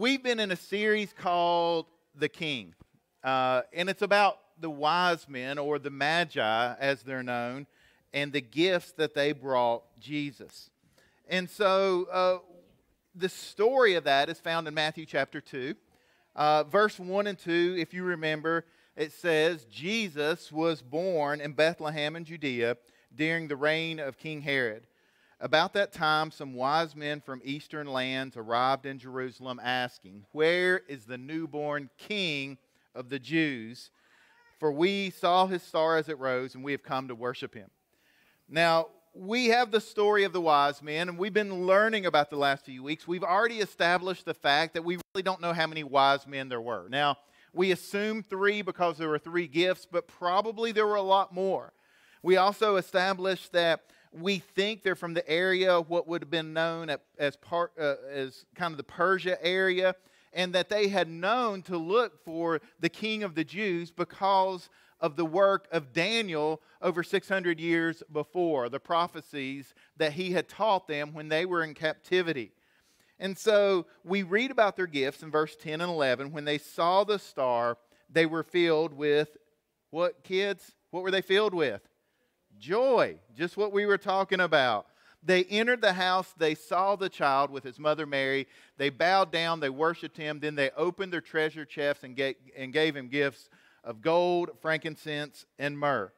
we've been in a series called The King, uh, and it's about the wise men, or the Magi as they're known, and the gifts that they brought Jesus. And so uh, the story of that is found in Matthew chapter 2. Uh, verse 1 and 2, if you remember, it says, Jesus was born in Bethlehem in Judea during the reign of King Herod. About that time, some wise men from eastern lands arrived in Jerusalem asking, Where is the newborn king of the Jews? For we saw his star as it rose, and we have come to worship him. Now, we have the story of the wise men, and we've been learning about the last few weeks. We've already established the fact that we really don't know how many wise men there were. Now, we assume three because there were three gifts, but probably there were a lot more. We also established that we think they're from the area of what would have been known as, part, uh, as kind of the Persia area, and that they had known to look for the king of the Jews because of the work of Daniel over 600 years before, the prophecies that he had taught them when they were in captivity. And so we read about their gifts in verse 10 and 11. When they saw the star, they were filled with what, kids? What were they filled with? Joy, just what we were talking about. They entered the house, they saw the child with his mother Mary. They bowed down, they worshiped him. Then they opened their treasure chests and gave, and gave him gifts of gold, frankincense, and myrrh.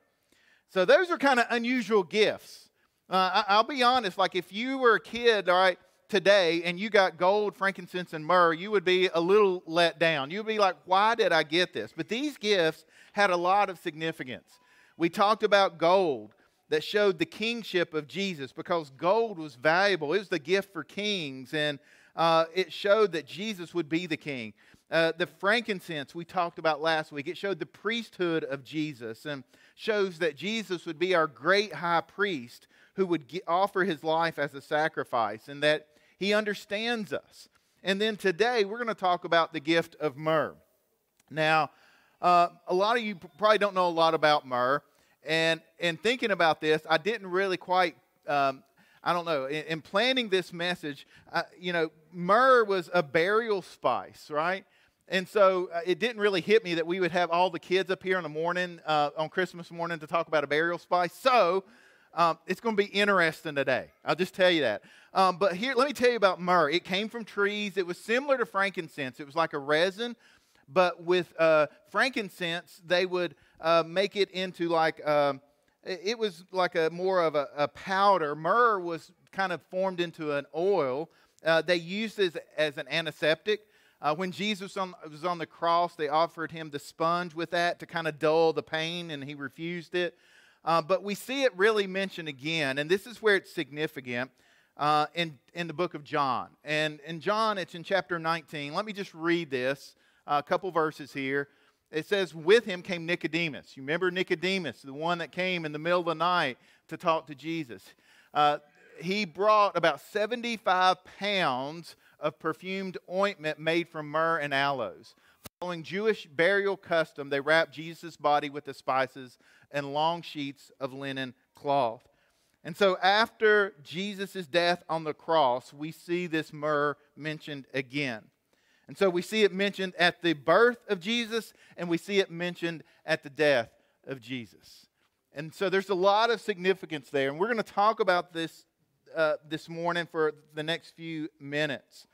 So those are kind of unusual gifts. Uh, I, will be honest, like if you were a kid, all right, today and you got gold, frankincense, and myrrh, you would be a little let down. You'd be like, why did I get this? But these gifts had a lot of significance. We talked about gold that showed the kingship of Jesus because gold was valuable. It was the gift for kings, and uh, it showed that Jesus would be the king. Uh, the frankincense we talked about last week, it showed the priesthood of Jesus and shows that Jesus would be our great high priest who would get, offer his life as a sacrifice and that he understands us. And then today we're going to talk about the gift of myrrh. Now, uh, a lot of you probably don't know a lot about myrrh. And in thinking about this, I didn't really quite, um, I don't know, in, in planning this message, uh, you know, myrrh was a burial spice, right? And so uh, it didn't really hit me that we would have all the kids up here in the morning, uh, on Christmas morning, to talk about a burial spice. So um, it's going to be interesting today. I'll just tell you that. Um, but here, let me tell you about myrrh. It came from trees. It was similar to frankincense. It was like a resin, but with uh, frankincense, they would uh, make it into like um, it was like a more of a, a, powder. Myrrh was kind of formed into an oil. Uh, they used it as, as an antiseptic. Uh, when Jesus on, was on the cross, they offered him the sponge with that to kind of dull the pain, and he refused it. Uh, but we see it really mentioned again, and this is where it's significant uh, in, in the book of John. And in John, it's in chapter 19. Let me just read this, a couple verses here. It says, With him came Nicodemus. You remember Nicodemus, the one that came in the middle of the night to talk to Jesus. Uh, he brought about 75 pounds of perfumed ointment made from myrrh and aloes. Following Jewish burial custom, they wrapped Jesus' body with the spices and long sheets of linen cloth. And so, after Jesus' death on the cross, we see this myrrh mentioned again. And so, we see it mentioned at the birth of Jesus, and we see it mentioned at the death of Jesus. And so, there's a lot of significance there. And we're going to talk about this uh, this morning for the next few minutes.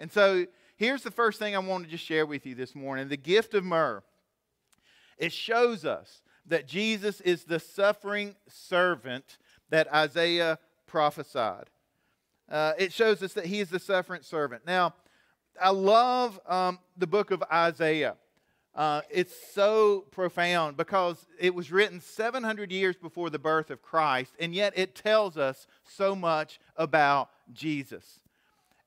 And so, here's the first thing I want to just share with you this morning the gift of myrrh. It shows us that Jesus is the suffering servant that Isaiah prophesied. Uh, it shows us that he is the suffering servant. Now, I love um, the book of Isaiah. Uh, it's so profound because it was written 700 years before the birth of Christ, and yet it tells us so much about Jesus.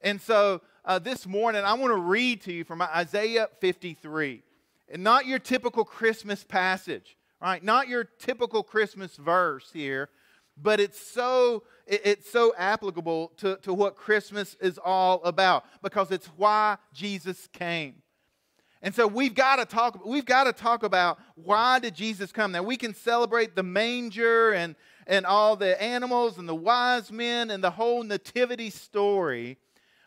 And so uh, this morning, I want to read to you from Isaiah 53. And not your typical Christmas passage right? Not your typical Christmas verse here, but it's so it's so applicable to, to what Christmas is all about because it's why Jesus came. And so we've got to talk we've got to talk about why did Jesus come? Now we can celebrate the manger and and all the animals and the wise men and the whole nativity story,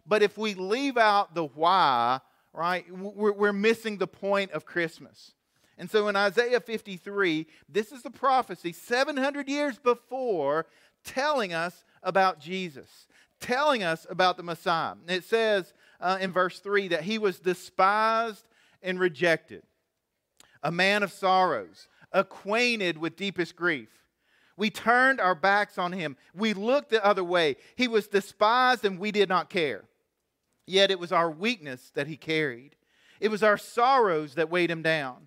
But if we leave out the why, right, we're, we're missing the point of Christmas. And so in Isaiah 53, this is the prophecy 700 years before telling us about Jesus, telling us about the Messiah. It says uh, in verse 3 that he was despised and rejected, a man of sorrows, acquainted with deepest grief. We turned our backs on him. We looked the other way. He was despised and we did not care. Yet it was our weakness that he carried, it was our sorrows that weighed him down.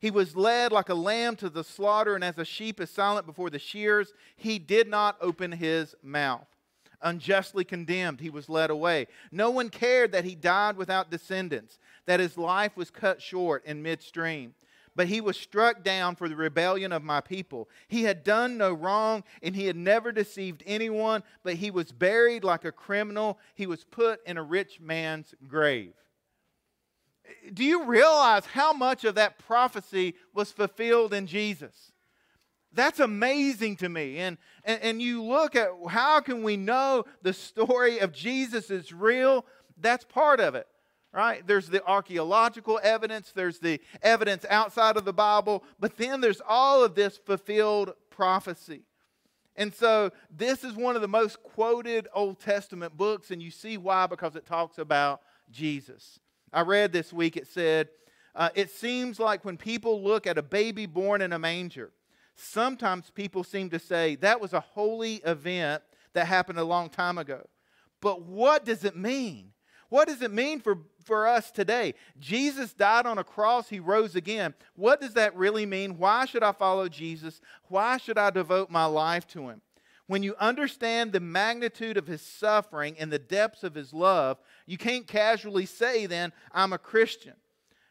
He was led like a lamb to the slaughter, and as a sheep is silent before the shears, he did not open his mouth. Unjustly condemned, he was led away. No one cared that he died without descendants, that his life was cut short in midstream. But he was struck down for the rebellion of my people. He had done no wrong, and he had never deceived anyone, but he was buried like a criminal. He was put in a rich man's grave do you realize how much of that prophecy was fulfilled in Jesus? That's amazing to me. And, and, and, you look at how can we know the story of Jesus is real? That's part of it, right? There's the archaeological evidence, there's the evidence outside of the Bible, but then there's all of this fulfilled prophecy. And so this is one of the most quoted Old Testament books, and you see why, because it talks about Jesus. I read this week, it said, uh, It seems like when people look at a baby born in a manger, sometimes people seem to say that was a holy event that happened a long time ago. But what does it mean? What does it mean for, for us today? Jesus died on a cross, he rose again. What does that really mean? Why should I follow Jesus? Why should I devote my life to him? When you understand the magnitude of his suffering and the depths of his love, you can't casually say, then, I'm a Christian.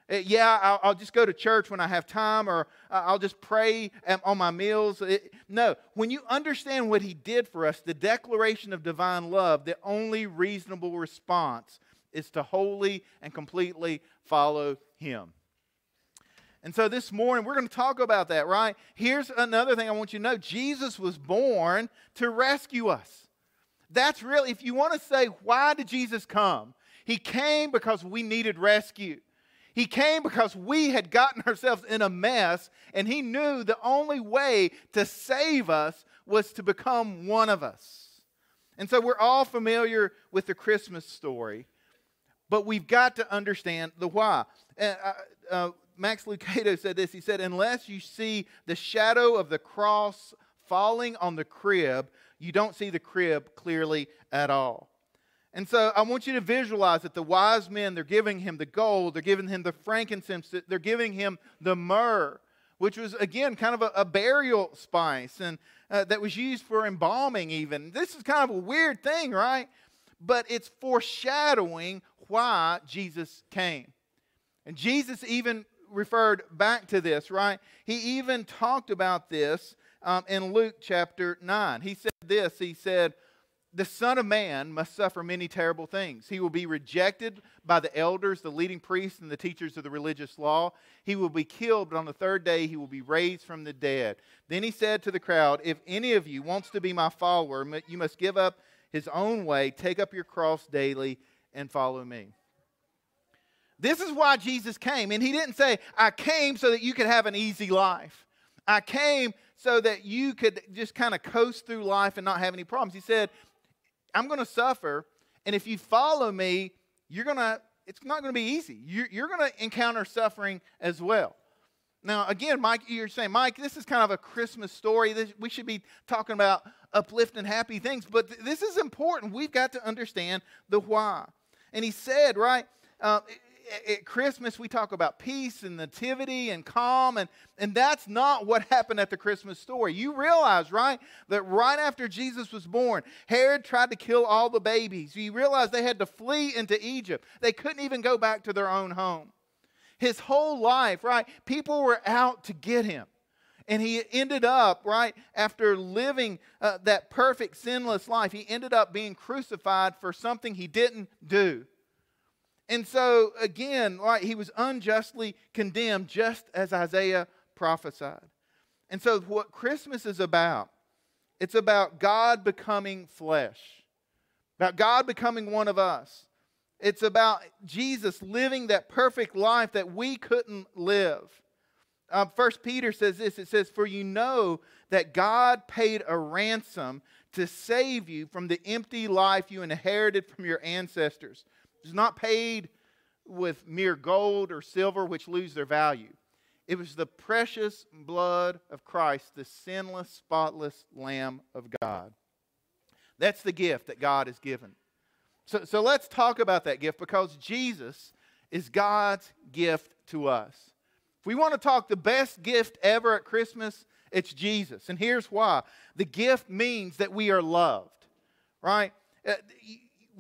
Uh, yeah, I'll, I'll, just go to church when I have time, or uh, I'll just pray on my meals. It, no, when you understand what he did for us, the declaration of divine love, the only reasonable response is to wholly and completely follow him. And so this morning, we're going to talk about that, right? Here's another thing I want you to know Jesus was born to rescue us. That's really, if you want to say, why did Jesus come? He came because we needed rescue. He came because we had gotten ourselves in a mess, and He knew the only way to save us was to become one of us. And so we're all familiar with the Christmas story, but we've got to understand the why. Uh, uh, Max Lucado said this. He said, Unless you see the shadow of the cross falling on the crib, you don't see the crib clearly at all. And so I want you to visualize that the wise men, they're giving him the gold, they're giving him the frankincense, they're giving him the myrrh, which was, again, kind of a, a burial spice and uh, that was used for embalming, even. This is kind of a weird thing, right? But it's foreshadowing why Jesus came. And Jesus even referred back to this, right? He even talked about this um, in Luke chapter 9. He said this He said, The Son of Man must suffer many terrible things. He will be rejected by the elders, the leading priests, and the teachers of the religious law. He will be killed, but on the third day he will be raised from the dead. Then he said to the crowd, If any of you wants to be my follower, you must give up his own way, take up your cross daily, and follow me. This is why Jesus came. And he didn't say, I came so that you could have an easy life. I came so that you could just kind of coast through life and not have any problems. He said, I'm going to suffer. And if you follow me, you're going to, it's not going to be easy. You're, you're going to encounter suffering as well. Now, again, Mike, you're saying, Mike, this is kind of a Christmas story. This, we should be talking about uplifting, happy things. But th- this is important. We've got to understand the why. And he said, right, uh, at Christmas, we talk about peace and nativity and calm, and, and that's not what happened at the Christmas story. You realize, right, that right after Jesus was born, Herod tried to kill all the babies. You realize they had to flee into Egypt. They couldn't even go back to their own home. His whole life, right, people were out to get him. And he ended up, right, after living uh, that perfect, sinless life, he ended up being crucified for something he didn't do. And so, again, right, he was unjustly condemned, just as Isaiah prophesied. And so, what Christmas is about, it's about God becoming flesh, about God becoming one of us. It's about Jesus living that perfect life that we couldn't live. Uh, First Peter says this it says, For you know that God paid a ransom to save you from the empty life you inherited from your ancestors It was not paid with mere gold or silver, which lose their value. It was the precious blood of Christ, the sinless, spotless Lamb of God. That's the gift that God has given. So, so let's talk about that gift because Jesus is God's gift to us. We want to talk the best gift ever at Christmas, it's Jesus. And here's why. The gift means that we are loved, right? Uh,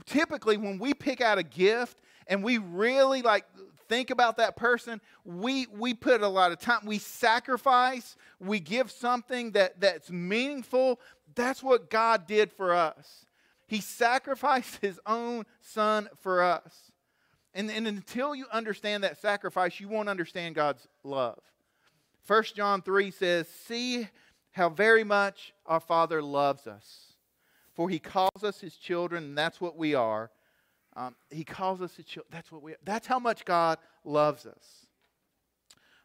typically when we pick out a gift and we really like think about that person we we put a lot of time we sacrifice we give something that that's meaningful. That's what god did for us. He sacrificed his own son for us and, and until you understand that sacrifice you won't understand god's love 1 john 3 says see how very much our father loves us for he calls us his children, and that's what we are. Um, he calls us his children. That's what we. That's how much God loves us.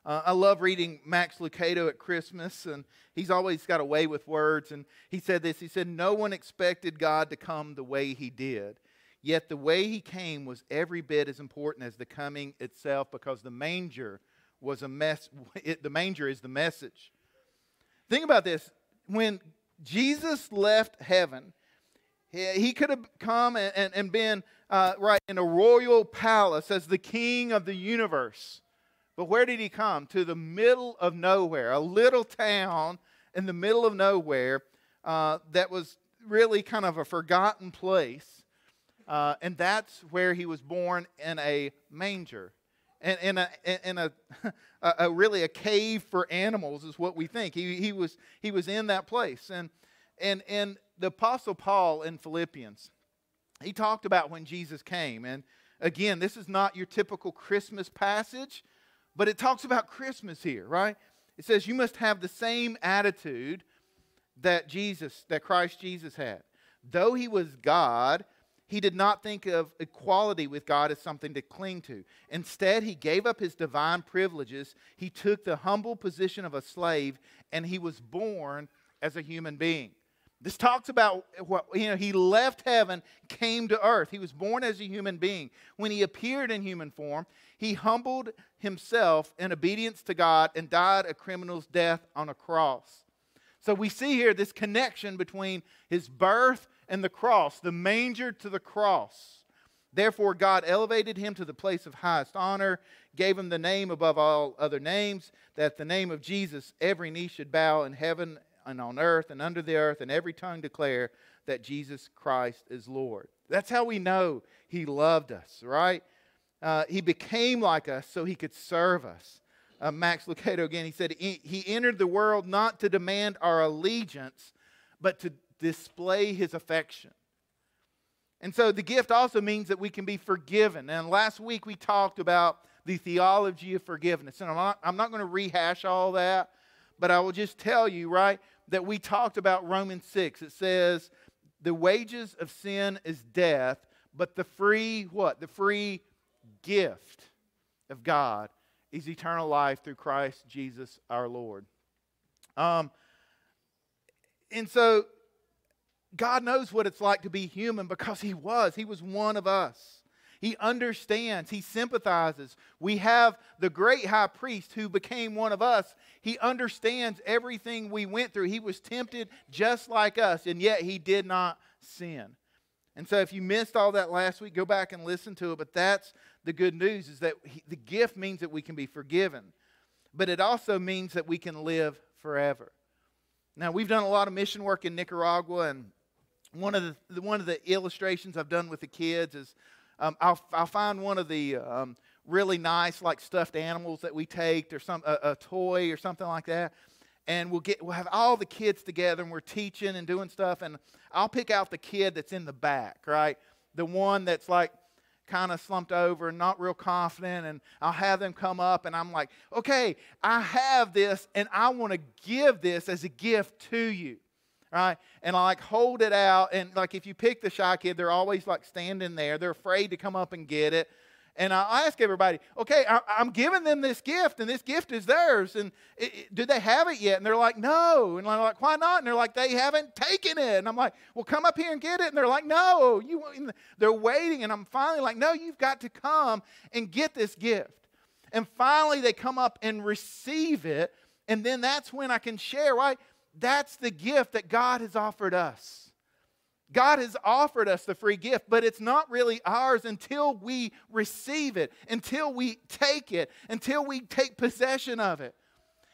Uh, I love reading Max Lucado at Christmas, and he's always got a way with words. And he said this He said, No one expected God to come the way he did. Yet the way he came was every bit as important as the coming itself because the manger was a mess. It, the manger is the message. Think about this. When Jesus left heaven, he could have come and, and, and been uh, right in a royal palace as the king of the universe. But where did he come? To the middle of nowhere, a little town in the middle of nowhere uh, that was really kind of a forgotten place. Uh, and that's where he was born in a manger. And in a, in a, a, a, really a cave for animals is what we think. He, he, was, he was in that place. And, and, and the Apostle Paul in Philippians, he talked about when Jesus came. And again, this is not your typical Christmas passage, but it talks about Christmas here, right? It says you must have the same attitude that Jesus, that Christ Jesus had. Though he was God, he did not think of equality with God as something to cling to. Instead, he gave up his divine privileges. He took the humble position of a slave, and he was born as a human being. This talks about what, you know, he left heaven, came to earth. He was born as a human being. When he appeared in human form, he humbled himself in obedience to God and died a criminal's death on a cross. So we see here this connection between his birth and the cross, the manger to the cross. Therefore, God elevated him to the place of highest honor, gave him the name above all other names, that the name of Jesus every knee should bow in heaven and on earth and under the earth, and every tongue declare that Jesus Christ is Lord. That's how we know He loved us, right? Uh, he became like us so He could serve us. Uh, Max Lucado again, he said, He entered the world not to demand our allegiance, but to display His affection. And so the gift also means that we can be forgiven. And last week we talked about the theology of forgiveness. And I'm not, I'm not going to rehash all that, but I will just tell you, right? that we talked about Romans 6. It says, the wages of sin is death, but the free what? The free gift of God is eternal life through Christ Jesus our Lord. Um, and so God knows what it's like to be human because He was. He was one of us. He understands, he sympathizes. We have the great high priest who became one of us. He understands everything we went through. He was tempted just like us, and yet he did not sin. And so if you missed all that last week, go back and listen to it. But that's the good news is that he, the gift means that we can be forgiven, but it also means that we can live forever. Now, we've done a lot of mission work in Nicaragua, and one of the, one of the illustrations I've done with the kids is um, I'll, I'll find one of the um, really nice, like stuffed animals that we take, or some a, a toy or something like that and we'll get we'll have all the kids together and we're teaching and doing stuff and I'll pick out the kid that's in the back, right? The one that's like kind of slumped over and not real confident and I'll have them come up and I'm like, "Okay, I have this and I want to give this as a gift to you." Right? And I like hold it out and like if you pick the shy kid, they're always like standing there. They're afraid to come up and get it. And I ask everybody, okay, I, am giving them this gift, and this gift is theirs. And it, it, do they have it yet? And they're like, no. And I'm like, why not? And they're like, they haven't taken it. And I'm like, well, come up here and get it. And they're like, no. You, they're waiting. And I'm finally like, no, you've got to come and get this gift. And finally, they come up and receive it. And then that's when I can share, right? That's the gift that God has offered us. God has offered us the free gift, but it's not really ours until we receive it, until we take it, until we take possession of it.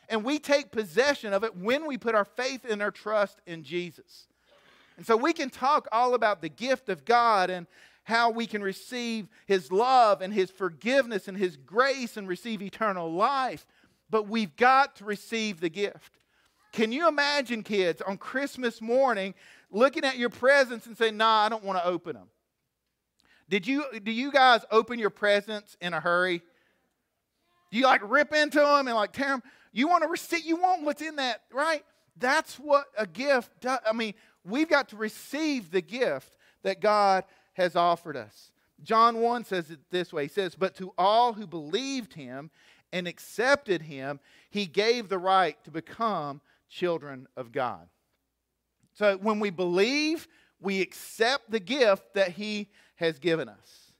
And we take possession of it when we put our faith and our trust in Jesus. And so we can talk all about the gift of God and how we can receive His love and His forgiveness and His grace and receive eternal life, but we've got to receive the gift. Can you imagine, kids, on Christmas morning, looking at your presents and saying, nah, I don't want to open them. Did you, do you guys open your presents in a hurry? Do you like rip into them and like tear them? You want to receive, you want what's in that, right? That's what a gift does. I mean, we've got to receive the gift that God has offered us. John 1 says it this way He says, But to all who believed him and accepted him, he gave the right to become children of God. So when we believe, we accept the gift that He has given us.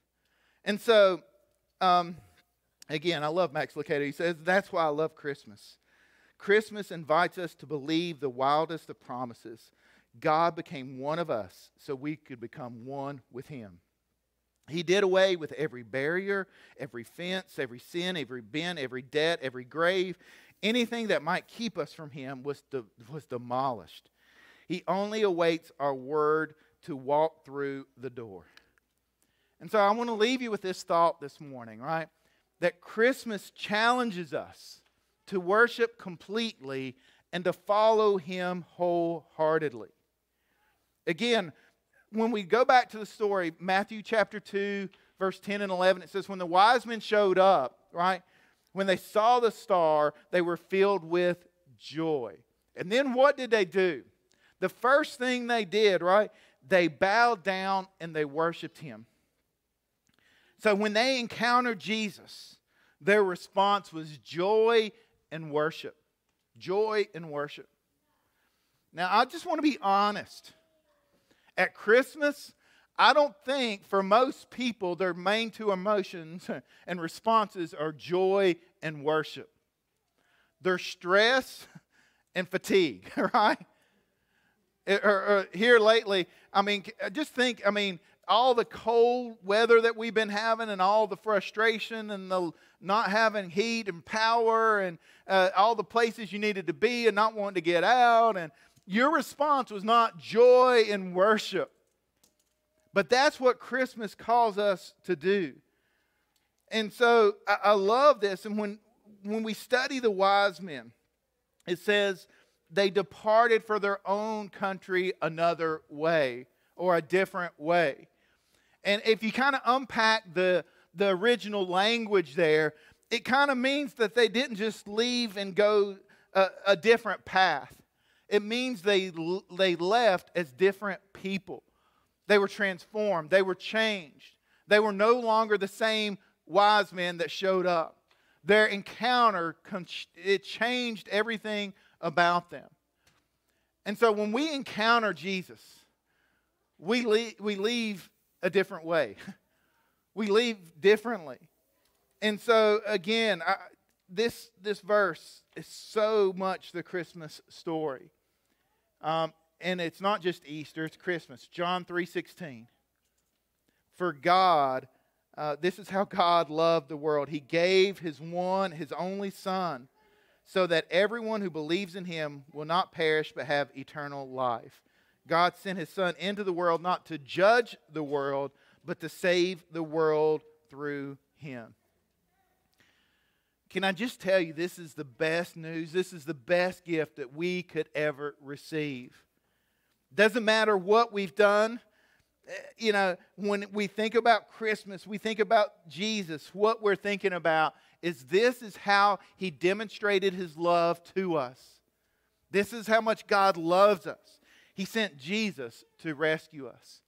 And so, um, again, I love Max Lucado. He says, That's why I love Christmas. Christmas invites us to believe the wildest of promises. God became one of us so we could become one with Him. He did away with every barrier, every fence, every sin, every bin, every debt, every grave. Anything that might keep us from Him was, de- was demolished. He only awaits our word to walk through the door. And so I want to leave you with this thought this morning, right? That Christmas challenges us to worship completely and to follow Him wholeheartedly. Again, when we go back to the story, Matthew chapter 2, verse 10 and 11, it says, When the wise men showed up, right? When they saw the star, they were filled with joy. And then what did they do? The first thing they did, right? They bowed down and they worshiped him. So when they encountered Jesus, their response was joy and worship. Joy and worship. Now, I just want to be honest. At Christmas, I don't think for most people their main two emotions and responses are joy and worship. They're stress and fatigue, right? or, or here lately, I mean, uh, just think, I mean, all the cold weather that we've been having and all the frustration and the not having heat and power and uh, all the places you needed to be and not wanting to get out and your response was not joy and worship but that's what christmas calls us to do and so I, I love this and when when we study the wise men it says they departed for their own country another way or a different way. And if you kind of unpack the, the original language there, it kind of means that they didn't just leave and go a, a different path. It means they, they left as different people. They were transformed, they were changed. They were no longer the same wise men that showed up. Their encounter, it changed everything about them. And so when we encounter Jesus, we leave, we leave a different way. we leave differently. And so again, I, this this verse is so much the Christmas story, um, and it's not just Easter; it's Christmas. John three sixteen. For God, uh, this is how God loved the world. He gave his one, his only Son, so that everyone who believes in him will not perish but have eternal life. God sent his Son into the world not to judge the world, but to save the world through him. Can I just tell you, this is the best news? This is the best gift that we could ever receive. Doesn't matter what we've done. Eh, you know, when we think about Christmas, we think about Jesus. What we're thinking about is this is how he demonstrated his love to us. This is how much God loves us. He sent Jesus to rescue us.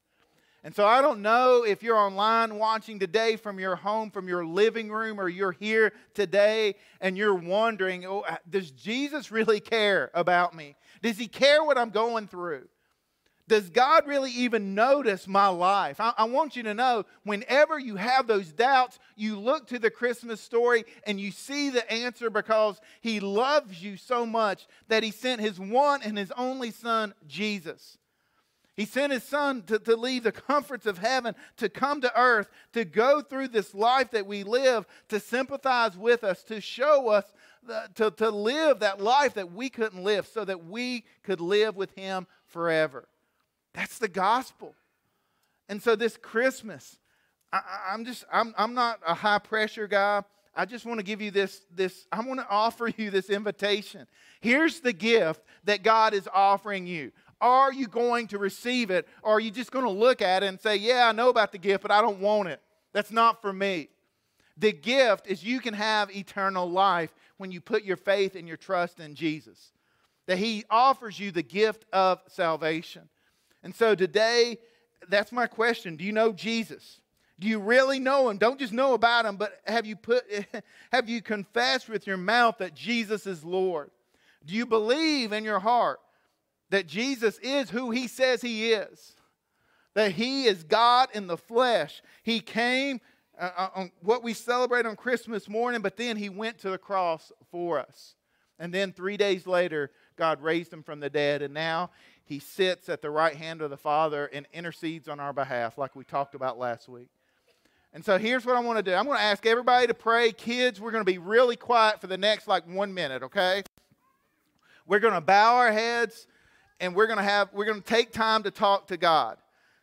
And so I don't know if you're online watching today from your home, from your living room, or you're here today and you're wondering, oh, does Jesus really care about me? Does he care what I'm going through? Does God really even notice my life? I, I, want you to know whenever you have those doubts, you look to the Christmas story and you see the answer because He loves you so much that He sent His one and His only Son, Jesus. He sent his son to, to leave the comforts of heaven, to come to earth, to go through this life that we live, to sympathize with us, to show us, to, to live that life that we couldn't live so that we could live with him forever. That's the gospel. And so this Christmas, I, am just, I'm, I'm not a high pressure guy. I just want to give you this, this, I want to offer you this invitation. Here's the gift that God is offering you. Are you going to receive it? Or are you just going to look at it and say, Yeah, I know about the gift, but I don't want it? That's not for me. The gift is you can have eternal life when you put your faith and your trust in Jesus. That He offers you the gift of salvation. And so today, that's my question. Do you know Jesus? Do you really know him? Don't just know about him, but have you put have you confessed with your mouth that Jesus is Lord? Do you believe in your heart that Jesus is who he says he is, that he is God in the flesh. He came uh, uh, on what we celebrate on Christmas morning, but then he went to the cross for us. And then three days later, God raised him from the dead, and now he sits at the right hand of the Father and intercedes on our behalf, like we talked about last week. And so here's what I want to do I'm going to ask everybody to pray. Kids, we're going to be really quiet for the next like one minute, okay? We're going to bow our heads and we're going to have we're going to take time to talk to God.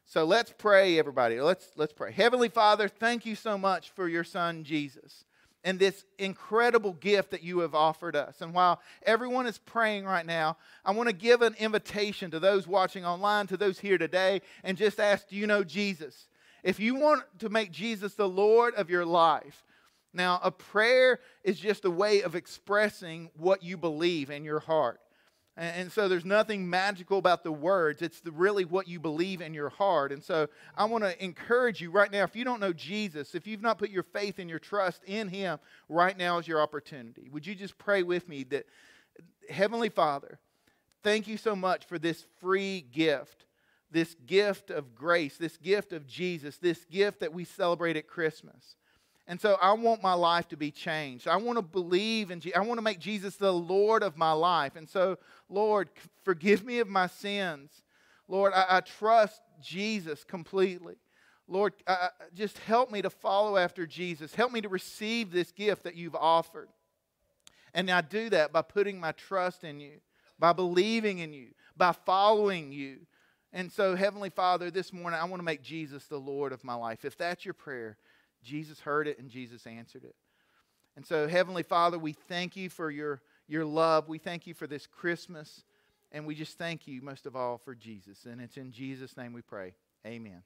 So let's pray everybody. Let's let's pray. Heavenly Father, thank you so much for your son Jesus and this incredible gift that you have offered us. And while everyone is praying right now, I want to give an invitation to those watching online, to those here today, and just ask, do you know Jesus? If you want to make Jesus the Lord of your life, now a prayer is just a way of expressing what you believe in your heart. And so there's nothing magical about the words. It's the, really what you believe in your heart. And so I want to encourage you right now if you don't know Jesus, if you've not put your faith and your trust in Him, right now is your opportunity. Would you just pray with me that, Heavenly Father, thank you so much for this free gift, this gift of grace, this gift of Jesus, this gift that we celebrate at Christmas. And so I want my life to be changed. I want to believe in Jesus. I want to make Jesus the Lord of my life. And so, Lord, forgive me of my sins. Lord, I, I trust Jesus completely. Lord, I, just help me to follow after Jesus. Help me to receive this gift that you've offered. And I do that by putting my trust in you, by believing in you, by following you. And so, Heavenly Father, this morning I want to make Jesus the Lord of my life. If that's your prayer, Jesus heard it and Jesus answered it. And so, Heavenly Father, we thank you for your, your love. We thank you for this Christmas. And we just thank you most of all for Jesus. And it's in Jesus' name we pray. Amen.